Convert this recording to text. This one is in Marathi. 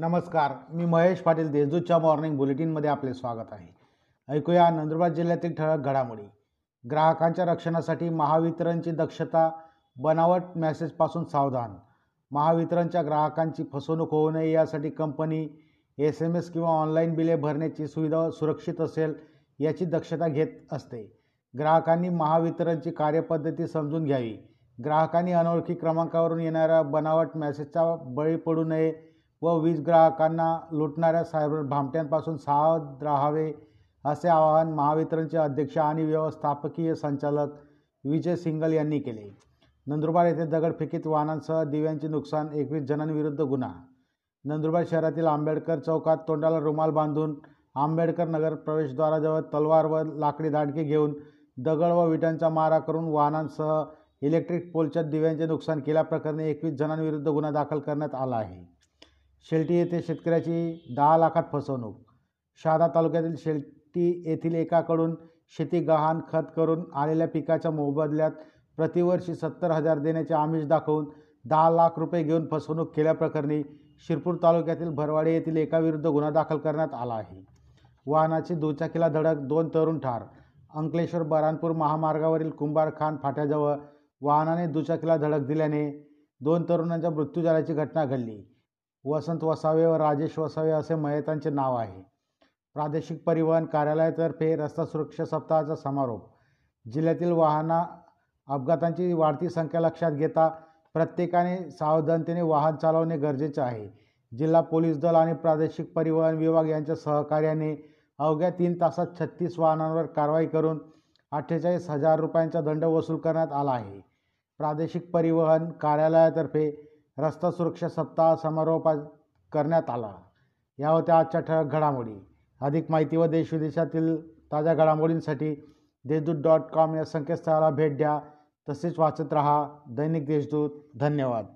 नमस्कार मी महेश पाटील देशदूतच्या मॉर्निंग बुलेटिनमध्ये आपले स्वागत आहे. ऐकूया नंदुरबार जिल्ह्यातील ठळक घडामोडी. ग्राहकांच्या रक्षणासाठी महावितरणची दक्षता बनावट मेसेजपासून सावधान. महावितरणच्या ग्राहकांची फसवणूक होऊ नये यासाठी कंपनी एस एम एस किंवा ऑनलाईन बिले भरण्याची सुविधा सुरक्षित असेल याची दक्षता घेत असते. ग्राहकांनी महावितरणची कार्यपद्धती समजून घ्यावी. ग्राहकांनी अनोळखी क्रमांकावरून येणाऱ्या बनावट मेसेजचा बळी पडू नये व वीज ग्राहकांना लुटणाऱ्या सायबर भामट्यांपासून सावध राहावे असे आवाहन महावितरणचे अध्यक्ष आणि व्यवस्थापकीय संचालक विजय सिंगल यांनी केले. नंदुरबार येथे दगडफेकीत वाहनांसह दिव्यांचे नुकसान एकवीस जणांविरुद्ध गुन्हा. नंदुरबार शहरातील आंबेडकर चौकात तोंडाला रुमाल बांधून आंबेडकर नगर प्रवेशद्वाराजवळ तलवार व लाकडी दांडके घेऊन दगड व विटांचा मारा करून वाहनांसह इलेक्ट्रिक पोलच्या दिव्यांचे नुकसान केल्याप्रकरणी एकवीस जणांविरुद्ध गुन्हा दाखल करण्यात आला आहे. शेलटी येथे शेतकऱ्याची दहा लाखात फसवणूक. शहादा तालुक्यातील शेलटी येथील एकाकडून शेती गहाण खत करून आलेल्या पिकाच्या मोबदल्यात प्रतिवर्षी सत्तर हजार देण्याचे आमिष दाखवून दहा लाख रुपये घेऊन फसवणूक केल्याप्रकरणी शिरपूर तालुक्यातील भरवाडी येथील एकाविरुद्ध गुन्हा दाखल करण्यात आला आहे. वाहनाची दुचाकीला धडक दोन तरुण ठार. अंकलेश्वर बरानपूर महामार्गावरील कुंभारखान फाट्याजवळ वाहनाने दुचाकीला धडक दिल्याने दोन तरुणांचा मृत्यू झाल्याची घटना घडली. वसंत वसावे व राजेश वसावे असे मयतांचे नाव आहे. प्रादेशिक परिवहन कार्यालयातर्फे रस्ता सुरक्षा सप्ताहाचा समारोप. जिल्ह्यातील वाहना अपघातांची वाढती संख्या लक्षात घेता प्रत्येकाने सावधानतेने वाहन चालवणे गरजेचे आहे. जिल्हा पोलीस दल आणि प्रादेशिक परिवहन विभाग यांच्या सहकार्याने अवघ्या तीन तासात छत्तीस वाहनांवर कारवाई करून अठ्ठेचाळीस हजार रुपयांचा दंड वसूल करण्यात आला आहे. प्रादेशिक परिवहन कार्यालयातर्फे रस्ता सुरक्षा सप्ताह समारोप करण्यात आला. या होत्या आजच्या ठळक घडामोडी. अधिक माहिती व देशविदेशातील ताज्या घडामोडींसाठी देशदूत डॉट कॉम या संकेतस्थळाला भेट द्या. तसेच वाचत रहा दैनिक देशदूत. धन्यवाद.